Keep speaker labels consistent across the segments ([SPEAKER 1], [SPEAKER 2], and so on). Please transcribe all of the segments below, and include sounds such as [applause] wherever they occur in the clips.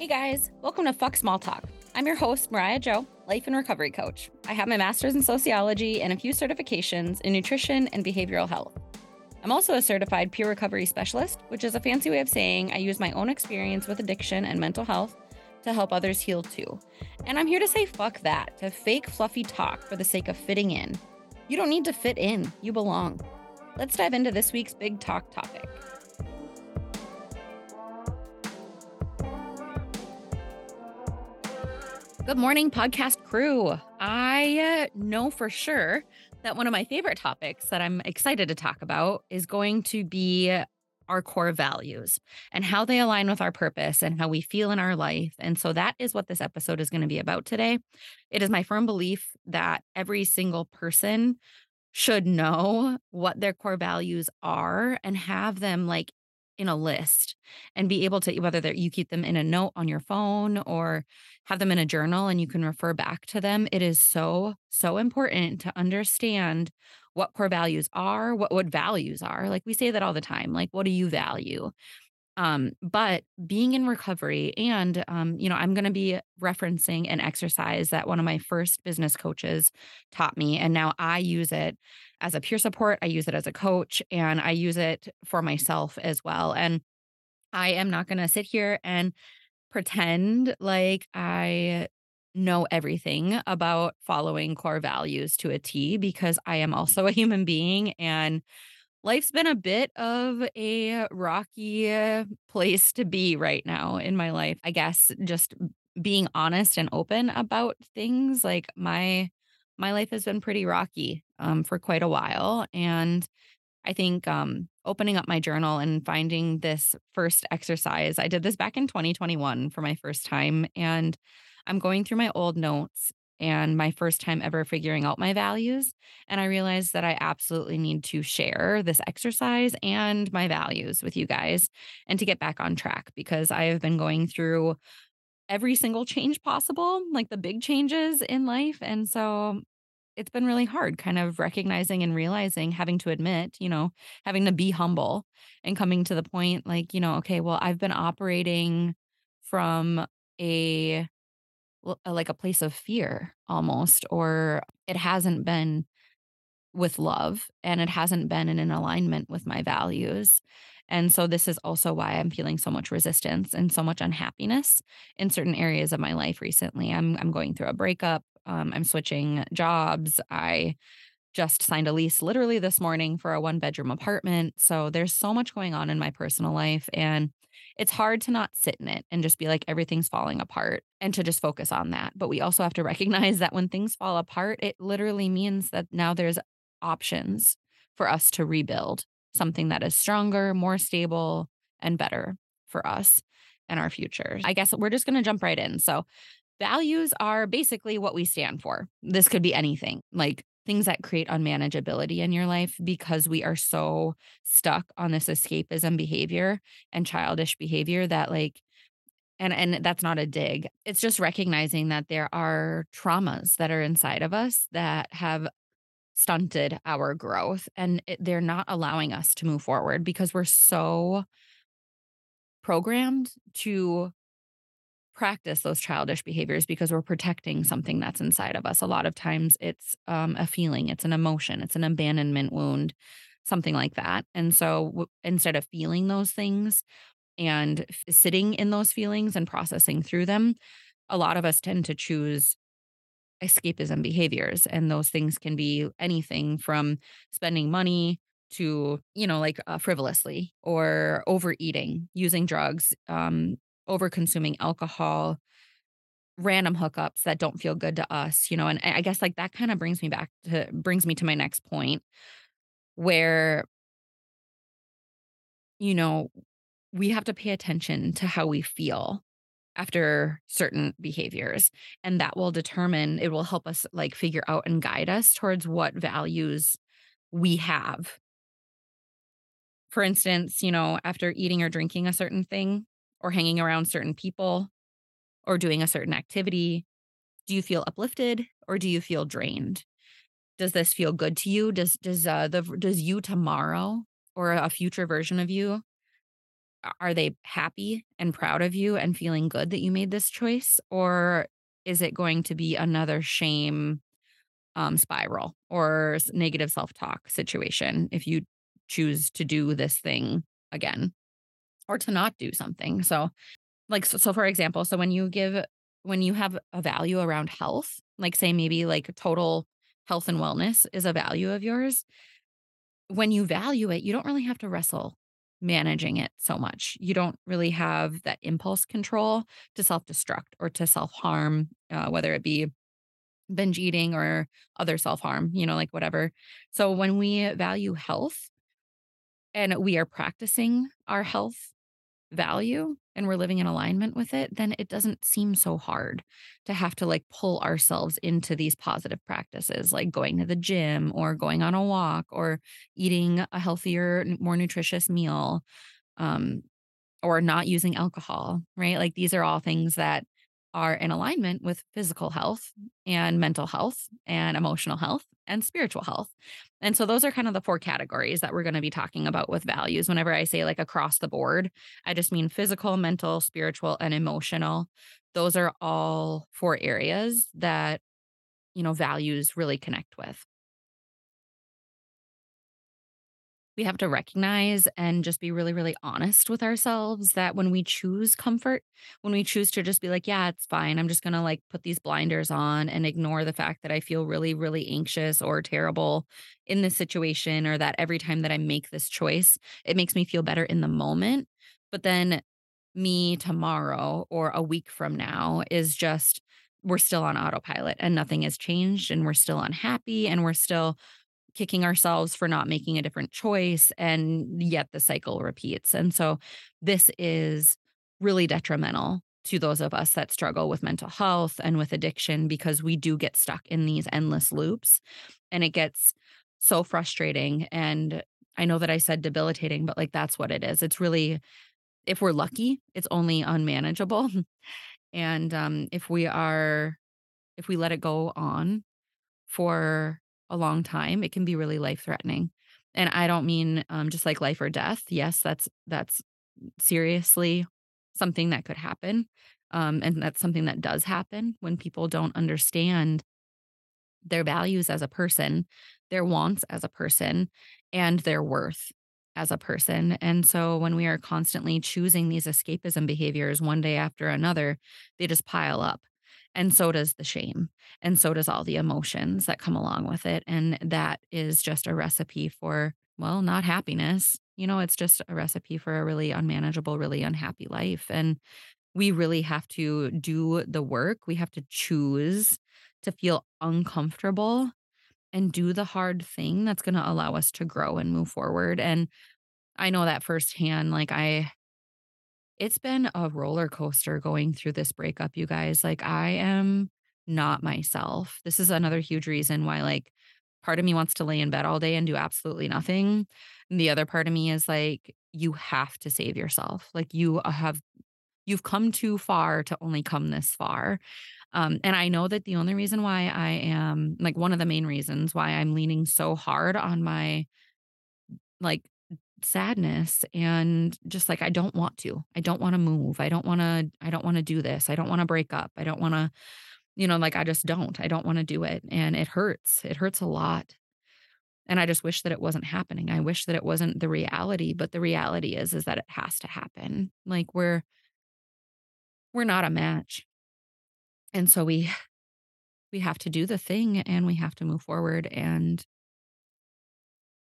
[SPEAKER 1] Hey guys, welcome to Fuck Small Talk. I'm your host, Mariah Jeau, life and recovery coach. I have my master's in sociology and a few certifications in nutrition and behavioral health. I'm also a certified peer recovery specialist, which is a fancy way of saying I use my own experience with addiction and mental health to help others heal too. And I'm here to say fuck that, to fake fluffy talk for the sake of fitting in. You don't need to fit in, you belong. Let's dive into this week's big talk topic. Good morning, podcast crew. I uh, know for sure that one of my favorite topics that I'm excited to talk about is going to be our core values and how they align with our purpose and how we feel in our life. And so that is what this episode is going to be about today. It is my firm belief that every single person should know what their core values are and have them like in a list and be able to whether you keep them in a note on your phone or have them in a journal and you can refer back to them it is so so important to understand what core values are what what values are. Like we say that all the time like what do you value um, but being in recovery and um, you know i'm going to be referencing an exercise that one of my first business coaches taught me and now i use it as a peer support i use it as a coach and i use it for myself as well and i am not going to sit here and pretend like i know everything about following core values to a t because i am also a human being and life's been a bit of a rocky uh, place to be right now in my life. I guess just being honest and open about things like my my life has been pretty rocky um, for quite a while and I think um, opening up my journal and finding this first exercise, I did this back in 2021 for my first time. And I'm going through my old notes and my first time ever figuring out my values. And I realized that I absolutely need to share this exercise and my values with you guys and to get back on track because I have been going through every single change possible, like the big changes in life. And so it's been really hard kind of recognizing and realizing, having to admit, you know, having to be humble and coming to the point like, you know, okay, well, I've been operating from a like a place of fear almost, or it hasn't been with love and it hasn't been in an alignment with my values. And so this is also why I'm feeling so much resistance and so much unhappiness in certain areas of my life recently. I'm I'm going through a breakup. Um, I'm switching jobs. I just signed a lease literally this morning for a one bedroom apartment. So there's so much going on in my personal life and it's hard to not sit in it and just be like everything's falling apart and to just focus on that. But we also have to [laughs] recognize that when things fall apart, it literally means that now there's options for us to rebuild something that is stronger, more stable, and better for us and our future. I guess we're just going to jump right in. So, values are basically what we stand for. This could be anything like things that create unmanageability in your life because we are so stuck on this escapism behavior and childish behavior that like and and that's not a dig. It's just recognizing that there are traumas that are inside of us that have stunted our growth and it, they're not allowing us to move forward because we're so programmed to practice those childish behaviors because we're protecting something that's inside of us. A lot of times it's um, a feeling, it's an emotion, it's an abandonment wound, something like that. And so w- instead of feeling those things and f- sitting in those feelings and processing through them, a lot of us tend to choose escapism behaviors. And those things can be anything from spending money to, you know, like uh, frivolously or overeating, using drugs, um, over consuming alcohol, random hookups that don't feel good to us, you know, and I guess like that kind of brings me back to brings me to my next point where you know, we have to pay attention to how we feel after certain behaviors and that will determine it will help us like figure out and guide us towards what values we have. For instance, you know, after eating or drinking a certain thing, or hanging around certain people or doing a certain activity? Do you feel uplifted or do you feel drained? Does this feel good to you? Does does uh the does you tomorrow or a future version of you are they happy and proud of you and feeling good that you made this choice? Or is it going to be another shame, um, spiral or negative self-talk situation if you choose to do this thing again or to not do something? So, like, s so for example, so when you give when you have a value around health, like, say, maybe, like, total health and wellness is a value of yours when you value it, you don't really have to wrestle managing it so much. You don't really have that impulse control to self-destruct or to self-harm, uh, whether it be binge eating or other self-harm, you know, like, whatever. So when we value health and we are practicing our health value and we're living in alignment with it, then it doesn't seem so hard to have to, like, pull ourselves into these positive practices, like going to the gym or going on a walk or eating a healthier, more nutritious meal, um, or not using alcohol, right? Like, these are all things that are in alignment with physical health and mental health and emotional health and spiritual health. And so those are kind of the 4 categories that we're gonna be talking about with values. Whenever I say, like, across the board, I just mean physical, mental, spiritual, and emotional. Those are all 4 areas that, you know, values really connect with. We have to recognize and just be really, really honest with ourselves that when we choose comfort, when we choose to just be like, "Yeah, it's fine. I'm just gonna, like, put these blinders on and ignore the fact that I feel really, really anxious or terrible in this situation, or that every time that I make this choice, it makes me feel better in the moment." But then me tomorrow or a week from now is just we're still on autopilot and nothing has changed, and we're still unhappy, and we're still kicking ourselves for not making a different choice, and yet the cycle repeats. And so this is really detrimental to those of us that struggle with mental health and with addiction because we do get stuck in these endless loops, and it gets so frustrating, and I know that I said debilitating, but, like, that's what it is. It's really if we're lucky, it's only unmanageable, [laughs] and, um, if we are if we let it go on for a long time, it can be really life-threatening. And I don't mean, um, just like life or death. Yes, that's that's seriously something that could happen, um, and that's something that does happen when people don't understand their values as a person, their wants as a person, and their worth as a person. And so when we are constantly choosing these escapism behaviors one day after another, they just pile up, and so does the shame, and so does all the emotions that come along with it, and that is just a recipe for, well, not happiness. You know, it's just a recipe for a really unmanageable, really unhappy life, and we really have to do the work. We have to choose to feel uncomfortable and do the hard thing that's gonna allow us to grow and move forward, and I know that firsthand, like, I it's been a roller coaster going through this breakup, you guys. Like, I am not myself. This is another huge reason why, like, part of me wants to lay in bed all day and do absolutely nothing. And the other part of me is like, "You have to save yourself." Like, you have you've come too far to only come this far. Um, and I know that the only reason why I am like, one of the main reasons why I'm leaning so hard on my like, sadness and just, like, I don't want to. I don't wanna move. I don't wanna I don't wanna do this. I don't wanna break up. I don't wanna you know, like, I just don't. I don't wanna do it, and it hurts. It hurts a lot. And I just wish that it wasn't happening. I wish that it wasn't the reality, but the reality is, is that it has to happen. Like, we're we're not a match. And so we we have to do the thing, and we have to move forward, and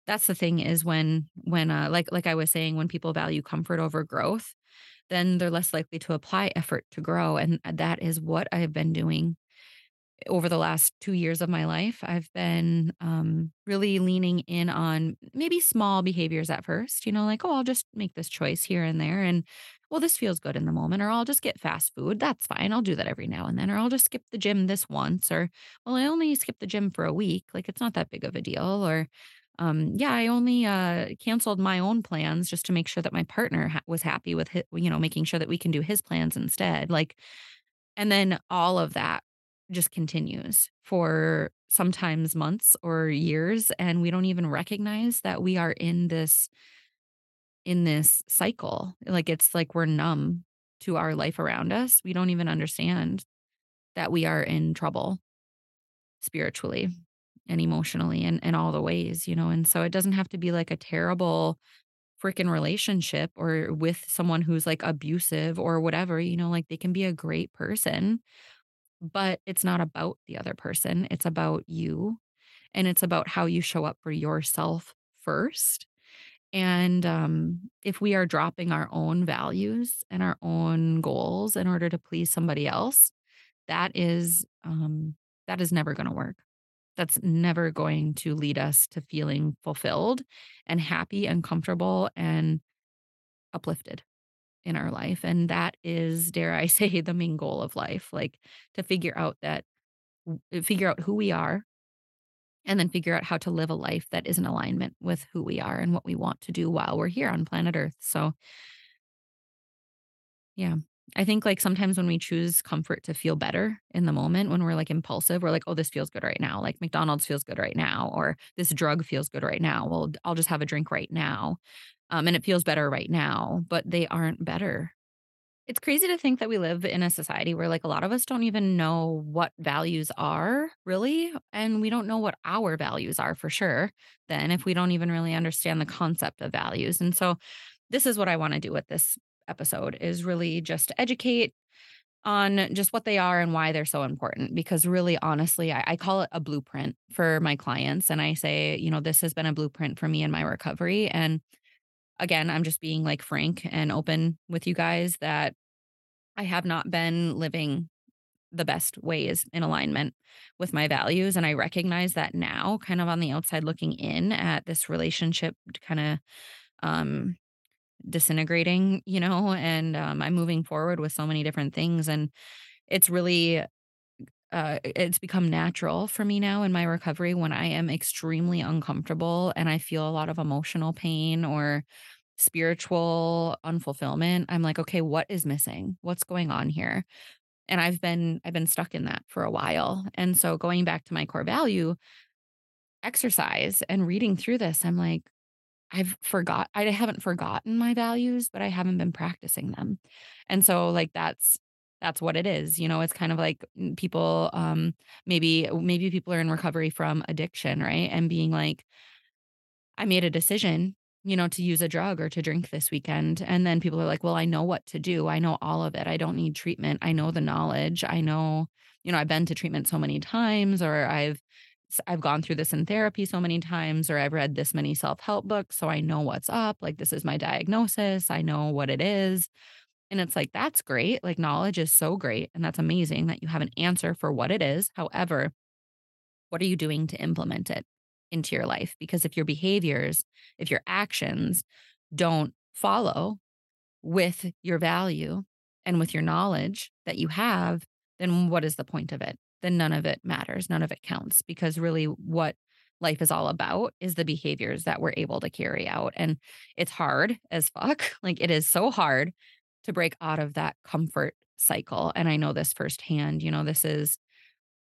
[SPEAKER 1] that's the thing is when when, uh, like like I was saying, when people value comfort over growth, then they're less likely to apply effort to grow, and that is what I have been doing over the last 2 years of my life. I've been, um, really leaning in on maybe small behaviors at first, you know, like, "Oh, I'll just make this choice here and there, and, well, this feels good in the moment," or, "I'll just get fast food. That's fine. I'll do that every now and then," or, "I'll just skip the gym this once," or, "Well, I only skip the gym for a week. Like, it's not that big of a deal," or, um, "Yeah, I only, uh, canceled my own plans just to make sure that my partner ha was happy with hi you know, making sure that we can do his plans instead." Like and then all of that just continues for sometimes months or years, and we don't even recognize that we are in this in this cycle. Like it's like we're numb to our life around us. We don't even understand that we are in trouble spiritually and emotionally and in all the ways, you know. And so it doesn't have to be like a terrible freaking relationship or with someone who's like abusive or whatever, you know, like they can be a great person, but it's not about the other person. It's about you and it's about how you show up for yourself first. And um, if we are dropping our own values and our own goals in order to please somebody else, that is um, that is never going to work. That's never going to lead us to feeling fulfilled and happy and comfortable and uplifted in our life. And that is, dare I [laughs] say, the main goal of life, like to figure out that, uh, figure out who we are and then figure out how to live a life that is in alignment with who we are and what we want to do while we're here on planet Earth. So, yeah. I think like sometimes when we choose comfort to feel better in the moment, when we're like impulsive, we're like, oh, this feels good right now. Like McDonald's feels good right now, or this drug feels good right now. Well, I'll just have a drink right now. Um, and it feels better right now, but they aren't better it's crazy to think that we live in a society where, like, a lot of us don't even know what values are really, and we don't know what our values are for sure, then if we don't even really understand the concept of values. And so this is what I want to do with this episode is really just to educate on just what they are and why they're so important. Because really, honestly, I, I call it a blueprint for my clients. And I say, you know, this has been a blueprint for me in my recovery. And again, I'm just being like frank and open with you guys that I have not been living the best ways in alignment with my values. And I recognize that now, kind of on the outside looking in at this relationship kind of um disintegrating, you know, and um, I'm moving forward with so many different things. And it's really uh, it's become natural for me now in my recovery when I am extremely uncomfortable and I feel a lot of emotional pain or spiritual unfulfillment. I'm like, okay, what is missing? What's going on here? And I've been I've been stuck in that for a while. And so going back to my core value, exercise and reading through this, I'm like, I've forgot I haven't forgotten my values, but I haven't been practicing them. And so like that's that's what it is. You know, it's kind of like mm, people um maybe maybe people are in recovery from addiction, right? And being like I made a decision, you know, to use a drug or to drink this weekend. And then people are like, well, I know what to do. I know all of it. I don't need treatment. I know the knowledge. I know, you know, I've been to treatment so many times or I've I've gone through this in therapy so many times, or I've read this many self help books. So I know what's up. Like, this is my diagnosis. I know what it is. And it's like, that's great. Like, knowledge is so great. And that's amazing that you have an answer for what it is. However, what are you doing to implement it into your life? Because if your behaviors, if your actions don't follow with your value and with your knowledge that you have, then what is the point of it? Then none of it matters. None of it counts because really what life is all about is the behaviors that we're able to carry out. And it's hard as fuck. [laughs] Like it is so hard to break out of that comfort cycle. And I know this firsthand. You know, this is,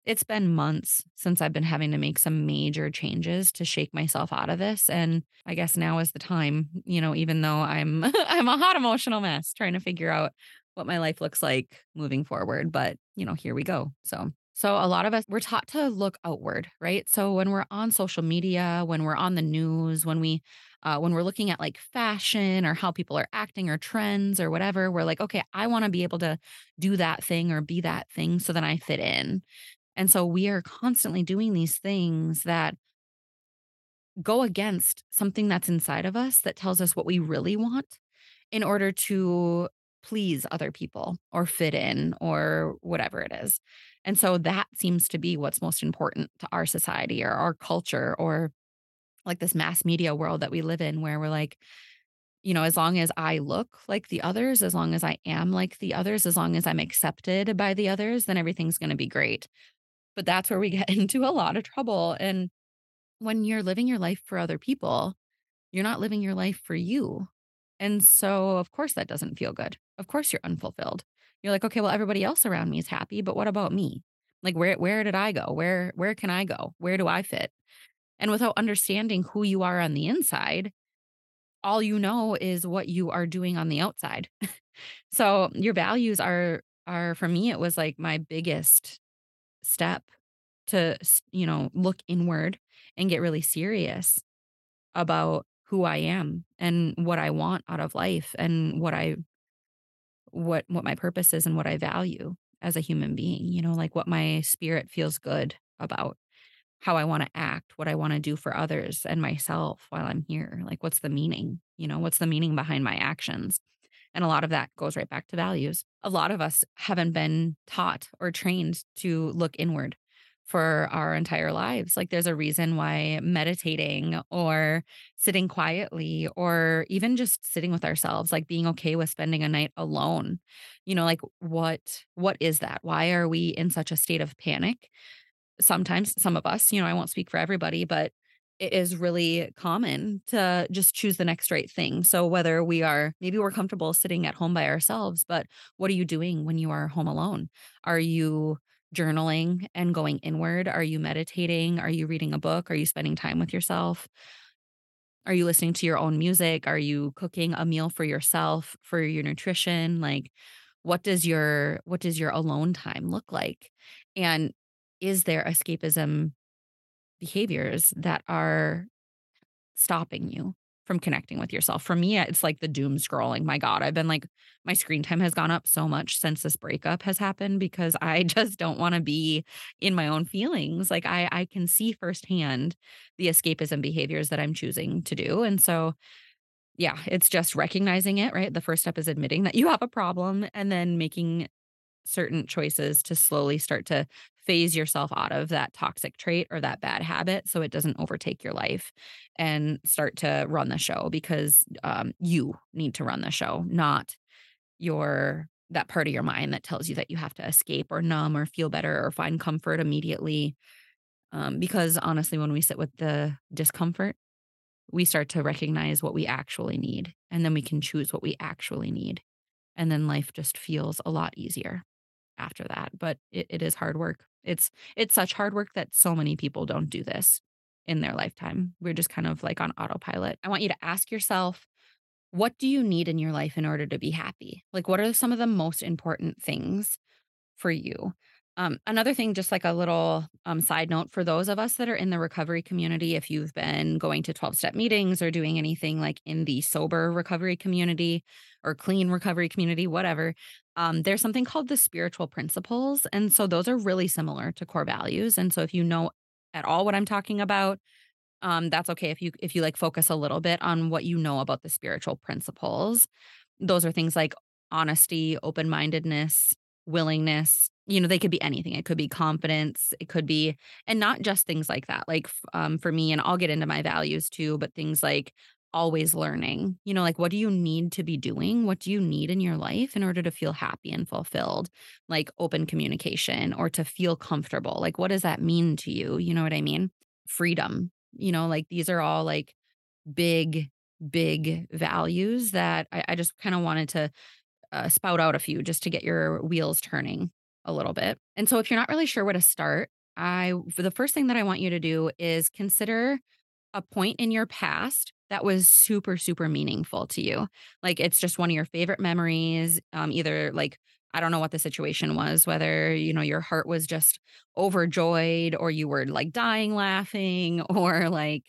[SPEAKER 1] it's been months since I've been having to make some major changes to shake myself out of this. And I guess now is the time, you know, even though I'm [laughs] I'm a hot emotional mess trying to figure out what my life looks like moving forward. But, you know, here we go. So so a lot of us we're taught to look outward, right? So when we're on social media, when we're on the news, when we uh, when we're looking at like fashion or how people are acting or trends or whatever, we're like, okay, I want to be able to do that thing or be that thing so then I fit in. And so we are constantly doing these things that go against something that's inside of us that tells us what we really want in order to please other people or fit in or whatever it is. And so that seems to be what's most important to our society or our culture or like this mass media world that we live in where we're like, you know, as long as I look like the others, as long as I am like the others, as long as I'm accepted by the others, then everything's going to be great. But that's where we [laughs] get into a lot of trouble. And when you're living your life for other people, you're not living your life for you. And so, of course, that doesn't feel good. Of course, you're unfulfilled. You're like, okay, well, everybody else around me is happy, but what about me? Like, where where did I go? Where where can I go? Where do I fit? And without understanding who you are on the inside, all you know is what you are doing on the outside. [laughs] so your values are are for me it was like my biggest step to you know look inward and get really serious about who I am and what I want out of life and what I what what my purpose is and what I value as a human being, you know, like what my spirit feels good about, how I want to act, what I want to do for others and myself while I'm here. Like what's the meaning? You know, what's the meaning behind my actions? And a lot of that goes right back to values. A lot of us haven't been taught or trained to look inward for our entire lives. Like there's a reason why meditating or sitting quietly or even just sitting with ourselves, like being okay with spending a night alone. You know, like what what is that? Why are we in such a state of panic? sometimes some of us, you know, I won't speak for everybody, but it is really common to just choose the next right thing. So whether we are maybe we're comfortable sitting at home by ourselves, but what are you doing when you are home alone? Are you journaling and going inward? Are you meditating? Are you reading a book? Are you spending time with yourself? Are you listening to your own music? Are you cooking a meal for yourself for your nutrition? Like what does your what does your alone time look like? And is there escapism behaviors that are stopping you from connecting with yourself? For me, it's like the doom scrolling. My God, I've been like, my screen time has gone up so much since this breakup has happened because I [laughs] just don't want to be in my own feelings. Like I, I can see firsthand the escapism behaviors that I'm choosing to do. And so, yeah, it's just recognizing it, right? The first step is admitting that you have a problem and then making certain choices to slowly start to phase yourself out of that toxic trait or that bad habit so it doesn't overtake your life and start to run the show because um, you need to run the show, not your that part of your mind that tells you that you have to escape or numb or feel better or find comfort immediately. Um, because honestly, when we sit with the discomfort, we start to recognize what we actually need, and then we can choose what we actually need. And then life just feels a lot easier after that, but it, it is hard work. It's it's such hard work that so many people don't do this in their lifetime. We're just kind of like on autopilot. I want you to ask yourself, what do you need in your life in order to be happy? Like what are some of the most important things for you. Um, another thing, just like a little um, side note for those of us that are in the recovery community, if you've been going to 12 step meetings or doing anything like in the sober recovery community or clean recovery community, whatever, um, there's something called the spiritual principles. And so those are really similar to core values. And so if you know at all what I'm talking about, um, that's okay if you if you like focus a little bit on what you know about the spiritual principles. Those are things like honesty, open-mindedness, willingness. You know, they could be anything. It could be confidence, it could be and not just things like that. Like um for me and I'll get into my values too, but things like always learning. You know, like what do you need to be doing? What do you need in your life in order to feel happy and fulfilled? Like open communication or to feel comfortable. Like what does that mean to you? You know what I mean? Freedom. You know, like these are all like big, big values that I, I just kind of wanted to uh, spout out a few just to get your wheels turning a little bit. And so, if you're not really sure where to start, I the first thing that I want you to do is consider a point in your past that was super, super meaningful to you. Like it's just one of your favorite memories. Um, either like I don't know what the situation was, whether you know your heart was just overjoyed or you were like dying laughing [laughs] or like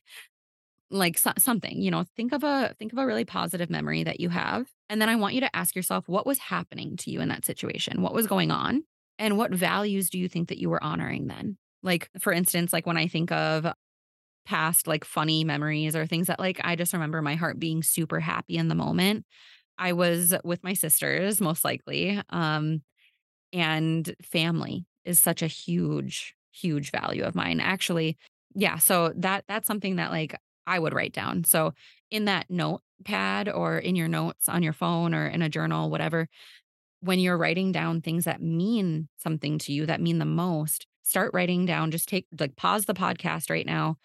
[SPEAKER 1] like so something, you know, think of a think of a really positive memory that you have, and then I want you to ask yourself what was happening to you in that situation? What was going on? And what values do you think that you were honoring then? Like, for instance, like when I think of past like funny memories or things that like I just remember my heart being super happy in the moment. I was with my sisters most likely. Um and family is such a huge huge value of mine actually yeah so that that's something that like i would write down so in that notepad or in your notes on your phone or in a journal whatever when you're writing down things that mean something to you that mean the most start writing down just take like pause the podcast right now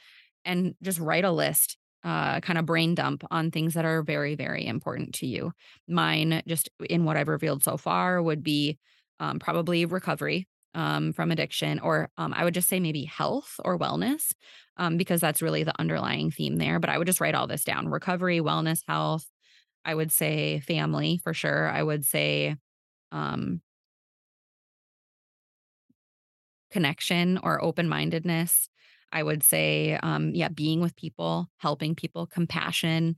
[SPEAKER 1] and just write a list uh kind of brain dump on things that are very very important to you mine just in what i've revealed so far would be um, probably recovery um, from addiction, or um, I would just say maybe health or wellness, um, because that's really the underlying theme there. But I would just write all this down recovery, wellness, health. I would say family for sure. I would say um, connection or open mindedness. I would say, um, yeah, being with people, helping people, compassion,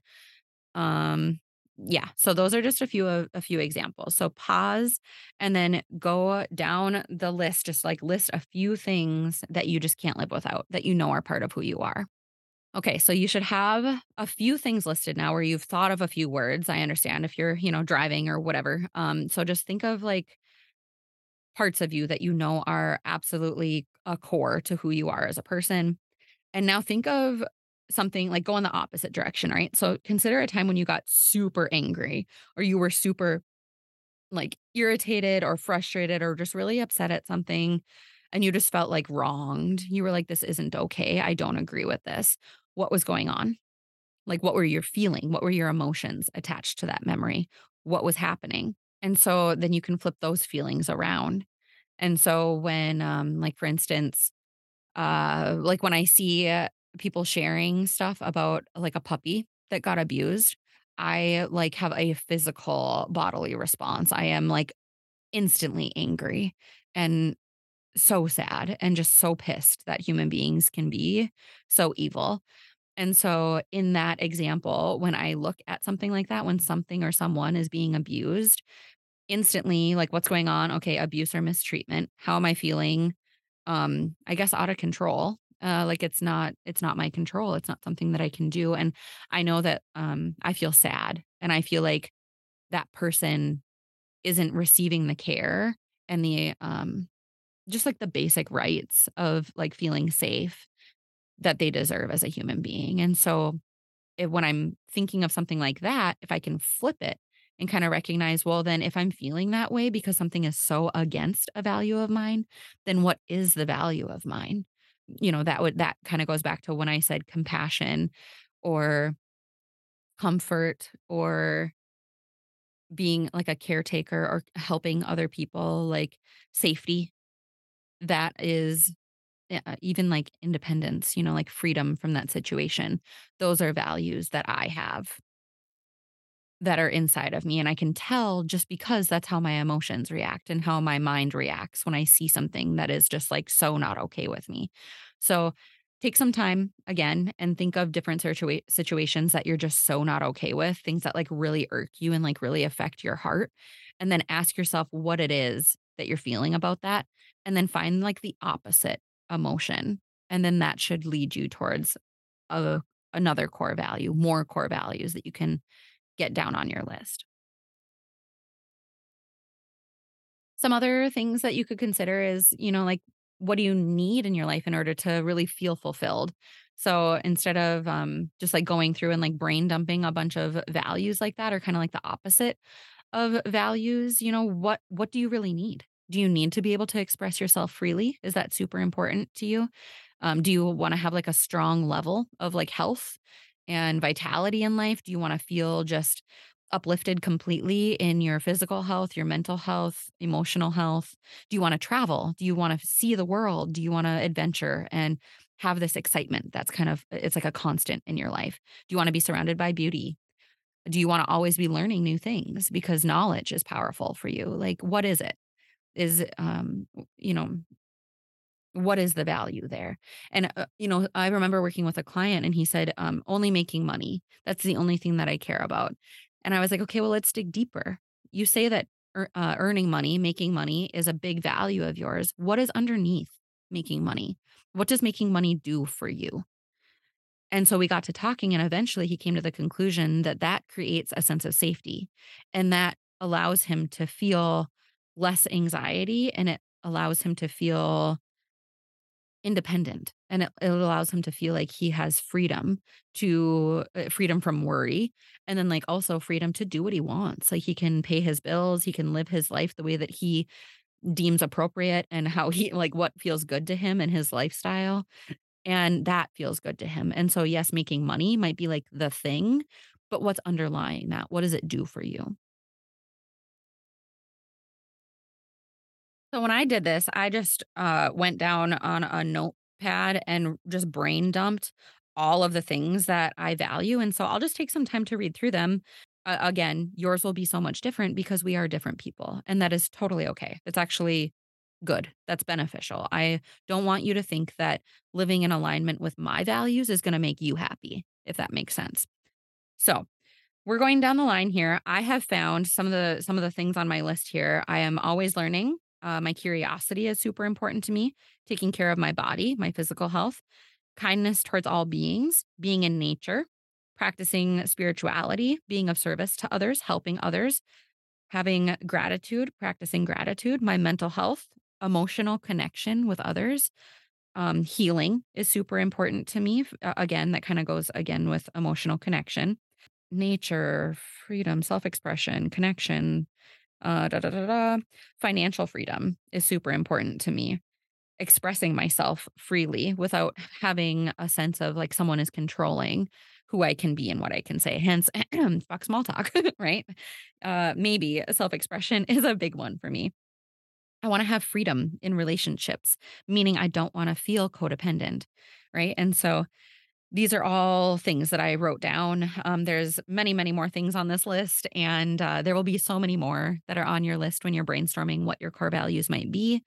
[SPEAKER 1] um, yeah, so those are just a few of a few examples. So pause and then go down the list, just like list a few things that you just can't live without, that you know are part of who you are. Okay, so you should have a few things listed now where you've thought of a few words. I understand if you're, you know, driving or whatever. Um, so just think of like parts of you that you know are absolutely a core to who you are as a person and now think of something like go in the opposite direction, right? So consider a time when you got super angry or you were super like irritated or frustrated or just really upset at something and you just felt like wronged. You were like, this isn't okay. I don't agree with this. What was going on? Like, what were you feeling? What were your emotions attached to that memory? What was happening? And so then you can flip those feelings around. And so when, um, like, for instance, uh, like when I see uh, people sharing stuff about like a puppy that got abused, I like have a physical bodily response. I am like instantly angry and so sad and just so pissed that human beings can be so evil. And so, in that example, when I look at something like that, when something or someone is being abused, instantly, like, what's going on? Okay, abuse or mistreatment. How am I feeling? um, I guess out of control. Uh, like it's not it's not my control. It's not something that I can do. And I know that um I feel sad and I feel like that person isn't receiving the care and the um just like the basic rights of like feeling safe that they deserve as a human being. And so if, when I'm thinking of something like that, if I can flip it and kind of recognize, well, then if I'm feeling that way because something is so against a value of mine, then what is the value of mine? You know, that would, that kind of goes back to when I said compassion or comfort or being like a caretaker or helping other people, like safety. That is uh, even like independence, you know, like freedom from that situation. Those are values that I have that are inside of me. And I can tell just because that's how my emotions react and how my mind reacts when I see something that is just like so not okay with me. So take some time again and think of different situa- situations that you're just so not okay with, things that like really irk you and like really affect your heart. And then ask yourself what it is that you're feeling about that. And then find like the opposite emotion. And then that should lead you towards a, another core value, more core values that you can get down on your list. Some other things that you could consider is, you know, like what do you need in your life in order to really feel fulfilled? So instead of um, just like going through and like brain dumping a bunch of values like that, or kind of like the opposite of values, you know, what what do you really need? Do you need to be able to express yourself freely? Is that super important to you? Um, do you want to have like a strong level of like health and vitality in life? Do you want to feel just uplifted completely in your physical health, your mental health, emotional health? Do you want to travel? Do you want to see the world? Do you want to adventure and have this excitement that's kind of it's like a constant in your life? Do you want to be surrounded by beauty? Do you want to always be learning new things because knowledge is powerful for you? Like what is it? Is um you know what is the value there? And, uh, you know, I remember working with a client and he said, um, only making money. That's the only thing that I care about. And I was like, okay, well, let's dig deeper. You say that uh, earning money, making money is a big value of yours. What is underneath making money? What does making money do for you? And so we got to talking, and eventually he came to the conclusion that that creates a sense of safety and that allows him to feel less anxiety and it allows him to feel independent and it, it allows him to feel like he has freedom to uh, freedom from worry and then like also freedom to do what he wants. Like he can pay his bills he can live his life the way that he deems appropriate and how he like what feels good to him and his lifestyle and that feels good to him and so yes making money might be like the thing but what's underlying that what does it do for you So when I did this, I just, uh, went down on a notepad and just brain dumped all of the things that I value, and so I'll just take some time to read through them. A again, yours will be so much different because we are different people, and that is totally okay. It's actually good. That's beneficial. I don't want you to think that living in alignment with my values is gonna make you happy, if that makes sense. So, we're going down the line here. I have found some of the some of the things on my list here. I am always learning. Uh, my curiosity is super important to me. Taking care of my body, my physical health, kindness towards all beings, being in nature, practicing spirituality, being of service to others, helping others, having gratitude, practicing gratitude, my mental health, emotional connection with others, um, healing is super important to me. Uh, again, that kind of goes again with emotional connection, nature, freedom, self expression, connection, uh, da, da, da, da. financial freedom is super important to me. Expressing myself freely without having a sense of like someone is controlling who I can be and what I can say. Hence, [clears throat] fuck small talk, [laughs] right? Uh, maybe self expression [laughs] is a big one for me. I want to have freedom in relationships, meaning I don't want to feel codependent, right? And so these are all things that I wrote down. Um, there's many, many more things on this list, and uh, there will be so many more that are on your list when you're brainstorming what your core values might be.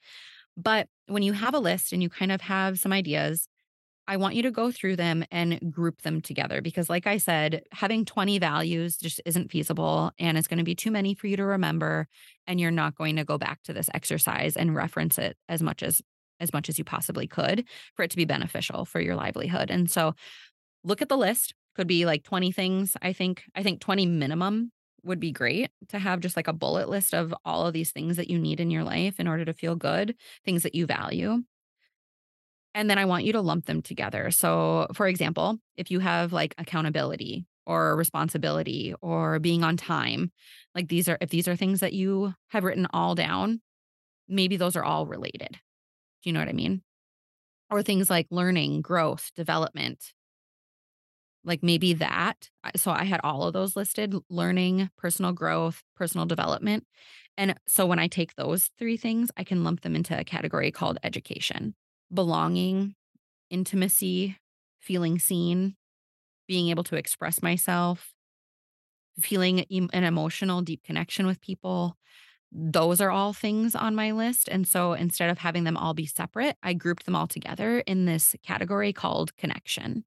[SPEAKER 1] But when you have a list and you kind of have some ideas, I want you to go through them and group them together because, like I said, having 20 values just isn't feasible and it's going to be too many for you to remember. And you're not going to go back to this exercise and reference it as much as as much as you possibly could for it to be beneficial for your livelihood. And so look at the list. Could be like 20 things. I think I think 20 minimum would be great to have just like a bullet list of all of these things that you need in your life in order to feel good, things that you value. And then I want you to lump them together. So, for example, if you have like accountability or responsibility or being on time, like these are, if these are things that you have written all down, maybe those are all related. Do you know what I mean? Or things like learning, growth, development, like maybe that. So I had all of those listed learning, personal growth, personal development. And so when I take those three things, I can lump them into a category called education belonging, intimacy, feeling seen, being able to express myself, feeling an emotional, deep connection with people. Those are all things on my list. And so instead of having them all be separate, I grouped them all together in this category called connection.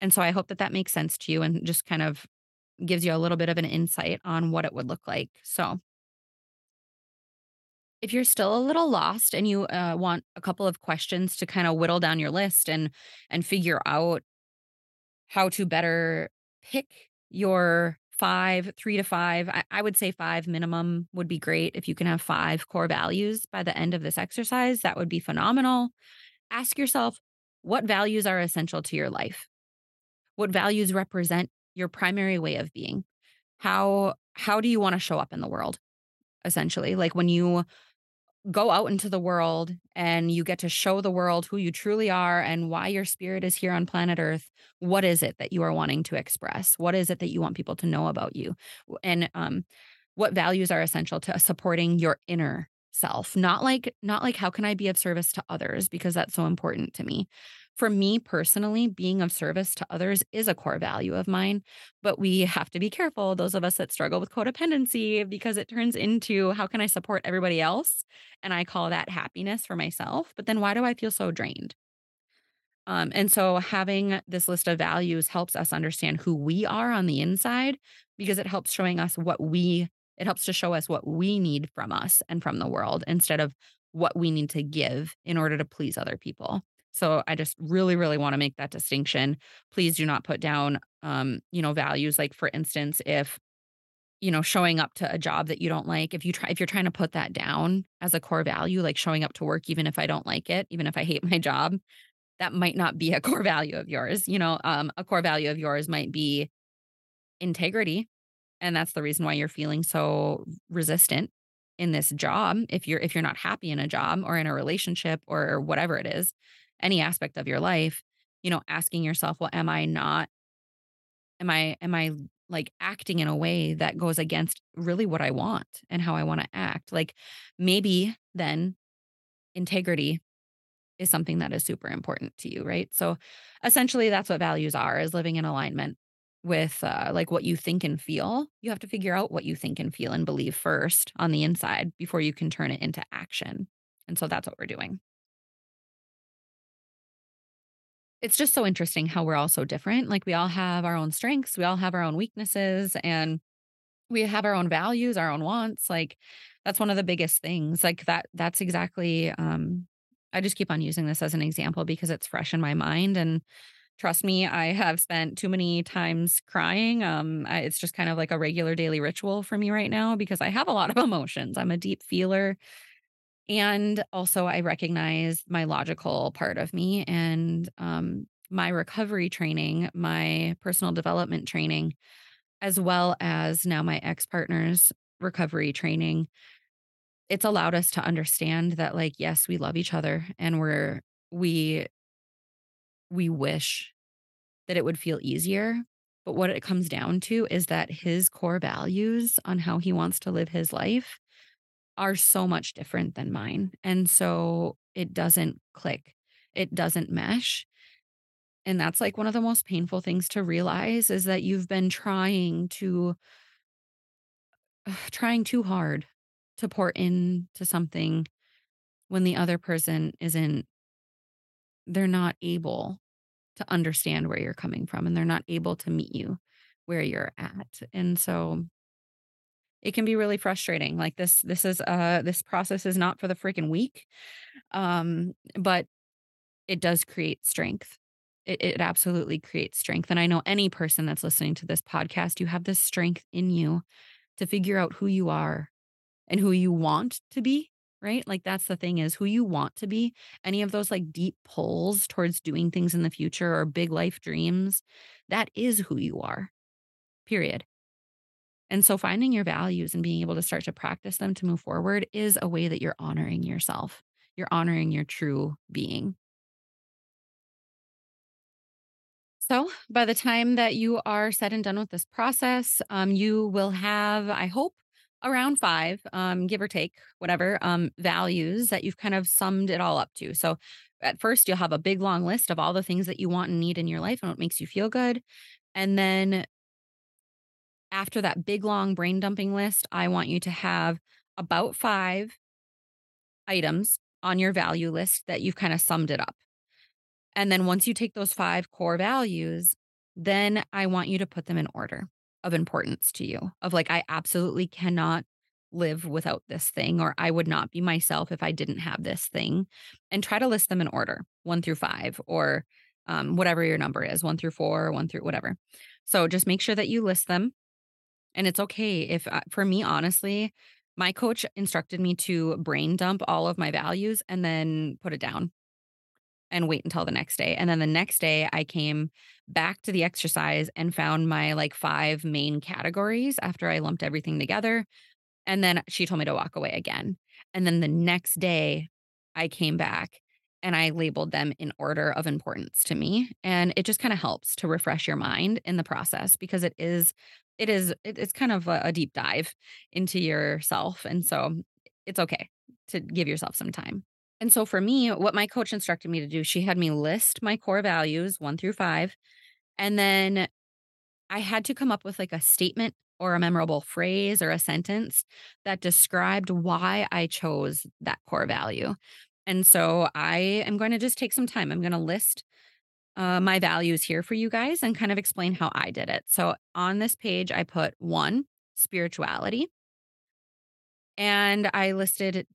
[SPEAKER 1] And so I hope that that makes sense to you and just kind of gives you a little bit of an insight on what it would look like. So if you're still a little lost and you uh, want a couple of questions to kind of whittle down your list and and figure out how to better pick your five, three to five, I, I would say five minimum would be great. If you can have five core values by the end of this exercise, that would be phenomenal. Ask yourself what values are essential to your life? What values represent your primary way of being? How how do you want to show up in the world? Essentially, like when you go out into the world and you get to show the world who you truly are and why your spirit is here on planet Earth. What is it that you are wanting to express? What is it that you want people to know about you? And um, what values are essential to supporting your inner self? Not like not like how can I be of service to others because that's so important to me. For me personally, being of service to others is a core value of mine, but we have to be careful, those of us that struggle with codependency, because it turns into how can I support everybody else? And I call that happiness for myself. But then why do I feel so drained? Um, and so having this list of values helps us understand who we are on the inside because it helps showing us what we, it helps to show us what we need from us and from the world instead of what we need to give in order to please other people. So I just really, really want to make that distinction. Please do not put down, um, you know, values. Like for instance, if you know, showing up to a job that you don't like, if you try if you're trying to put that down as a core value, like showing up to work even if I don't like it, even if I hate [laughs] my job, that might not be a core value of yours. You know, um, a core value of yours might be integrity, and that's the reason why you're feeling so resistant in this job. If you're if you're not happy in a job or in a relationship or whatever it is, any aspect of your life, you know, asking yourself, well, am I not am I am I like acting in a way that goes against really what I want and how I want to act? Like maybe then integrity is something that is super important to you, right? So essentially that's what values are is living in alignment with uh, like what you think and feel. You have to figure out what you think and feel and believe first on the inside before you can turn it into action. And so that's what we're doing. It's just so interesting how we're all so different. Like we all have our own strengths, we all have our own weaknesses, and we have our own values, our own wants. Like that's one of the biggest things. Like that that's exactly um I just keep on using this as an example because it's fresh in my mind and trust me, I have spent too many times crying. Um I, it's just kind of like a regular daily ritual for me right now because I have a lot of [laughs] emotions. I'm a deep feeler and also I recognize my logical part of me and um my recovery training, my personal development training as well as now my ex-partner's recovery training, it's allowed us to understand that like yes, we love each other and we're we we wish that it would feel easier, but what it comes down to is that his core values on how he wants to live his life are so much different than mine. And so it doesn't click. It doesn't mesh. And that's like one of the most painful things to realize is that you've been trying to [sighs] trying too hard to pour into something when the other person isn't they're not able to understand where you're coming from and they're not able to meet you where you're at. And so it can be really frustrating. Like this this is uh this process is not for the freaking weak. Um but it does create strength. It, it absolutely creates strength. And I know any person that's listening to this podcast, you have this strength in you to figure out who you are and who you want to be, right? Like that's the thing is who you want to be. Any of those like deep pulls towards doing things in the future or big life dreams, that is who you are. Period. And so finding your values and being able to start to practice them to move forward is a way that you're honoring yourself. You're honoring your true being. So, by the time that you are said and done with this process, um, you will have, I hope, around five, um, give or take, whatever, um, values that you've kind of summed it all up to. So, at first, you'll have a big long list of all the things that you want and need in your life and what makes you feel good. And then, after that big long brain dumping list, I want you to have about five items on your value list that you've kind of summed it up. And then once you take those 5 core values, then I want you to put them in order of importance to you. Of like, I absolutely cannot live without this thing, or I would not be myself if I didn't have this thing. And try to list them in order, one through five, or um, whatever your number is, one through four, one through whatever. So just make sure that you list them. And it's okay if, uh, for me, honestly, my coach instructed me to brain dump all of my values and then put it down and wait until the next day. And then the next day, I came back to the exercise and found my like five main categories after I lumped everything together. And then she told me to walk away again. And then the next day, I came back and I labeled them in order of importance to me. And it just kind of helps to refresh your mind in the process because it is, it is, it- it's kind of a, a deep dive into yourself. And so it's okay to give yourself some time. And so for me, what my coach instructed me to do, she had me list my core values one through five. And then I had to come up with like a statement or a memorable phrase or a sentence that described why I chose that core value. And so I am going to just take some time. I'm going to list uh, my values here for you guys and kind of explain how I did it. So on this page, I put one, spirituality. And I listed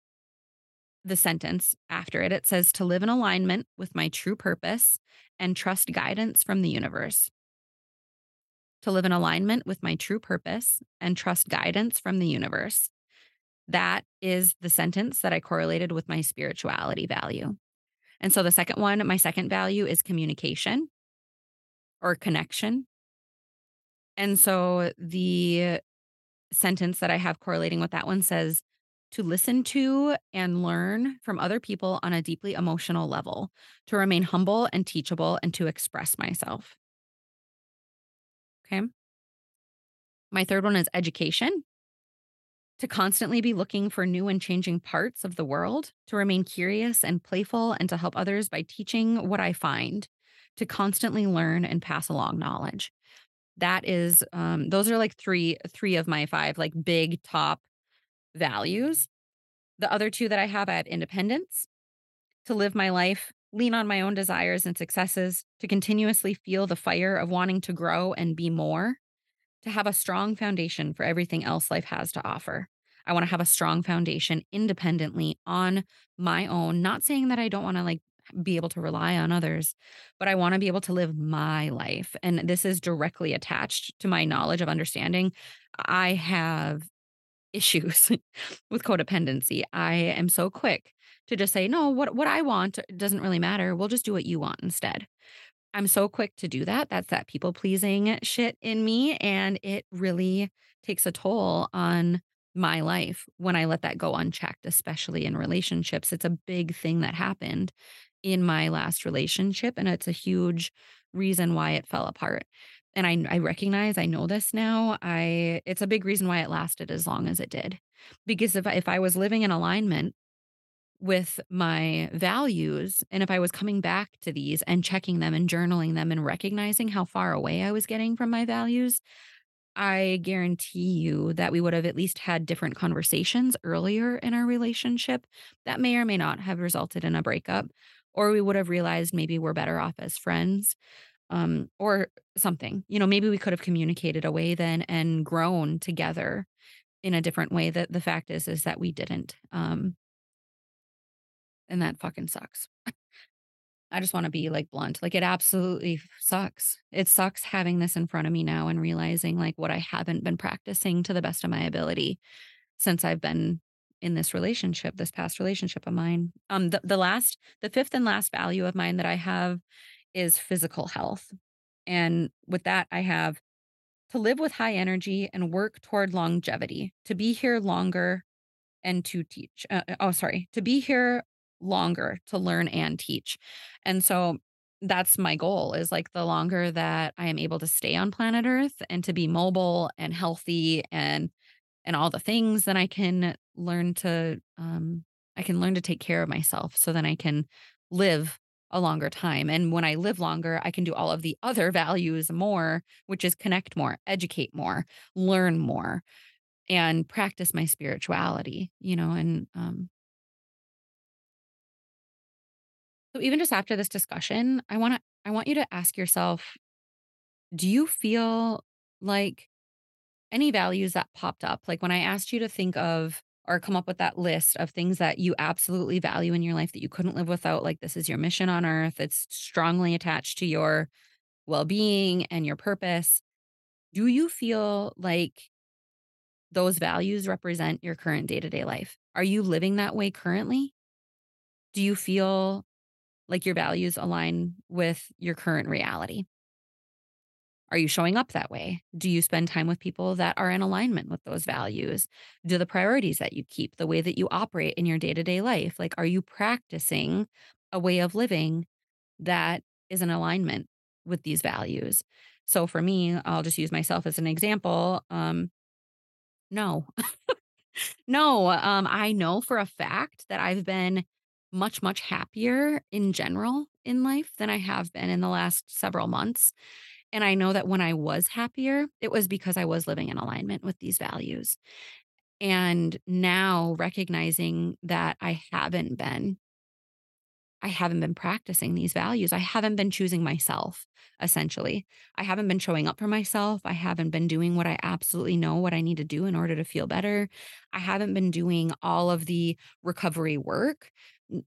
[SPEAKER 1] the sentence after it. It says to live in alignment with my true purpose and trust guidance from the universe. To live in alignment with my true purpose and trust guidance from the universe. That is the sentence that I correlated with my spirituality value. And so the second one, my second value is communication or connection. And so the sentence that I have correlating with that one says to listen to and learn from other people on a deeply emotional level, to remain humble and teachable, and to express myself. Okay. My third one is education. To constantly be looking for new and changing parts of the world, to remain curious and playful, and to help others by teaching what I find, to constantly learn and pass along knowledge. That is, um, those are like three three of my five like big top values. The other two that I have, I have independence, to live my life, lean on my own desires and successes, to continuously feel the fire of wanting to grow and be more, to have a strong foundation for everything else life has to offer. I want to have a strong foundation independently on my own, not saying that I don't want to like be able to rely on others, but I want to be able to live my life. And this is directly attached to my knowledge of understanding. I have issues [laughs] with codependency. I am so quick to just say, no, what, what I want doesn't really matter. We'll just do what you want instead. I'm so quick to do that. That's that people pleasing shit in me. And it really takes a toll on my life when I let that go unchecked, especially in relationships. It's a big thing that happened in my last relationship. And it's a huge reason why it fell apart. And I, I recognize, I know this now. I it's a big reason why it lasted as long as it did. Because if I, if I was living in alignment with my values. And if I was coming back to these and checking them and journaling them and recognizing how far away I was getting from my values, I guarantee you that we would have at least had different conversations earlier in our relationship that may or may not have resulted in a breakup. Or we would have realized maybe we're better off as friends um, or something. You know, maybe we could have communicated away then and grown together in a different way. That the fact is, is that we didn't. Um, and that fucking sucks. I just want to be like blunt. Like it absolutely sucks. It sucks having this in front of me now and realizing like what I haven't been practicing to the best of my ability since I've been in this relationship, this past relationship of mine. Um the, the last the fifth and last value of mine that I have is physical health. And with that I have to live with high energy and work toward longevity, to be here longer and to teach. Uh, uh oh, sorry, to be here longer to learn and teach. And so that's my goal is like the longer that I am able to stay on planet Earth and to be mobile and healthy and and all the things then I can learn to um I can learn to take care of myself so then I can live a longer time. And when I live longer, I can do all of the other values more, which is connect more, educate more, learn more, and practice my spirituality, you know, and um So even just after this discussion, I want to I want you to ask yourself, do you feel like any values that popped up, like when I asked you to think of or come up with that list of things that you absolutely value in your life that you couldn't live without, like this is your mission on earth, it's strongly attached to your well-being and your purpose. Do you feel like those values represent your current day-to-day life? Are you living that way currently? Do you feel like your values align with your current reality? Are you showing up that way? Do you spend time with people that are in alignment with those values? Do the priorities that you keep, the way that you operate in your day to day life, like are you practicing a way of living that is in alignment with these values? So for me, I'll just use myself as an example. Um, no, [laughs] no, um, I know for a fact that I've been much, much happier in general in life than I have been in the last several months. And I know that when I was happier, it was because I was living in alignment with these values. And now recognizing that I haven't been I haven't been practicing these values. I haven't been choosing myself, essentially. I haven't been showing up for myself. I haven't been doing what I absolutely know what I need to do in order to feel better. I haven't been doing all of the recovery work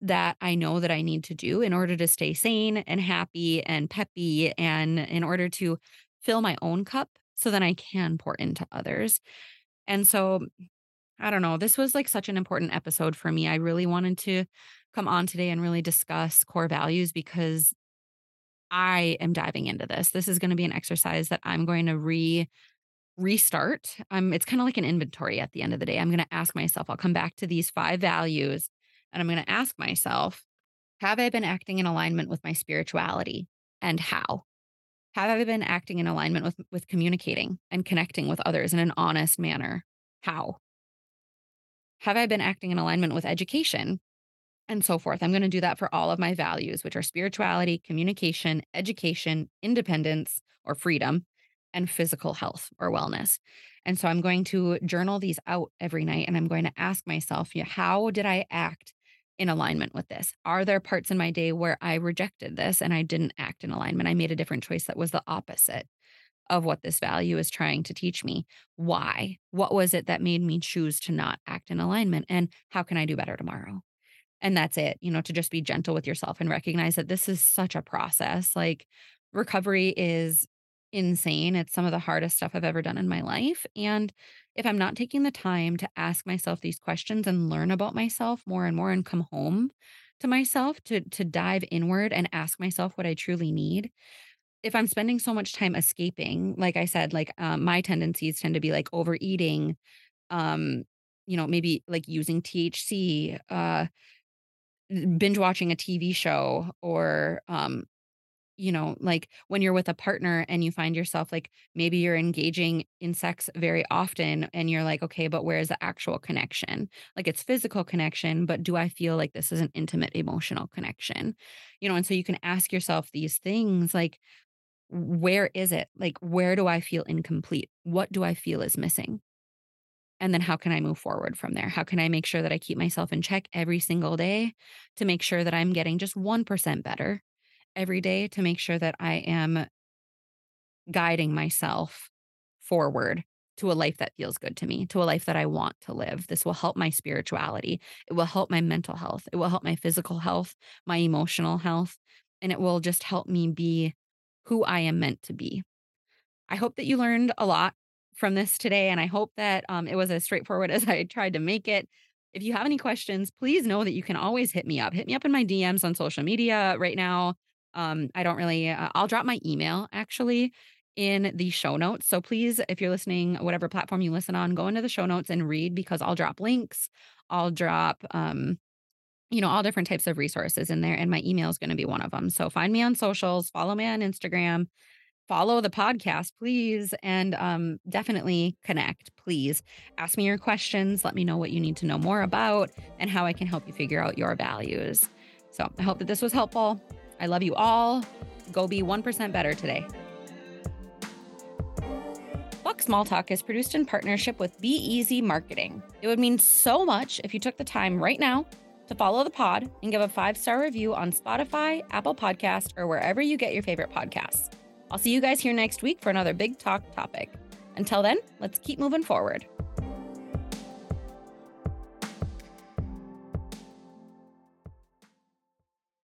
[SPEAKER 1] that I know that I need to do in order to stay sane and happy and peppy and in order to fill my own cup so then I can pour into others. And so I don't know, this was like such an important episode for me. I really wanted to come on today and really discuss core values because I am diving into this. This is going to be an exercise that I'm going to re restart. Um it's kind of like an inventory at the end of the day. I'm going to ask myself, I'll come back to these five values and I'm going to ask myself, have I been acting in alignment with my spirituality and how? Have I been acting in alignment with with communicating and connecting with others in an honest manner? How? Have I been acting in alignment with education? And so forth. I'm going to do that for all of my values, which are spirituality, communication, education, independence or freedom, and physical health or wellness. And so I'm going to journal these out every night and I'm going to ask myself, yeah, how did I act in alignment with this? Are there parts in my day where I rejected this and I didn't act in alignment? I made a different choice that was the opposite of what this value is trying to teach me. Why? What was it that made me choose to not act in alignment? And how can I do better tomorrow? And that's it, you know, to just be gentle with yourself and recognize that this is such a process. Like recovery is insane. It's some of the hardest stuff I've ever done in my life. And if I'm not taking the time to ask myself these questions and learn about myself more and more and come home to myself to to dive inward and ask myself what I truly need. If I'm spending so much time escaping, like I said, like um, my tendencies tend to be like overeating, um, you know, maybe like using THC, uh, binge watching a TV show, or um, you know, like when you're with a partner and you find yourself like maybe you're engaging in sex very often and you're like, okay, but where's the actual connection? Like it's physical connection, but do I feel like this is an intimate emotional connection? You know, and so you can ask yourself these things like, where is it? Like, where do I feel incomplete? What do I feel is missing? And then how can I move forward from there? How can I make sure that I keep myself in check every single day to make sure that I'm getting just 1% better every day to make sure that I am guiding myself forward to a life that feels good to me, to a life that I want to live. This will help my spirituality. It will help my mental health. It will help my physical health, my emotional health, and it will just help me be who I am meant to be. I hope that you learned a lot from this today, and I hope that um, it was as straightforward [laughs] as I tried to make it. If you have any questions, please know that you can always hit me up. Hit me up in my DMs on social media right now. Um, I don't really, uh, I'll drop my email actually in the show notes. So please, if you're listening, whatever platform you listen on, go into the show notes and read because I'll drop links. I'll drop, um, you know, all different types of resources in there, and my email is going to be one of them. So find me on socials, follow me on Instagram, follow the podcast, please, and um, definitely connect. Please ask me your questions. Let me know what you need to know more about and how I can help you figure out your values. So I hope that this was helpful. I love you all. Go be 1% better today. Fuck Small Talk is produced in partnership with Be Easy Marketing. It would mean so much if you took the time right now to follow the pod and give a five star review on Spotify, Apple Podcast, or wherever you get your favorite podcasts. I'll see you guys here next week for another big talk topic. Until then, let's keep moving forward.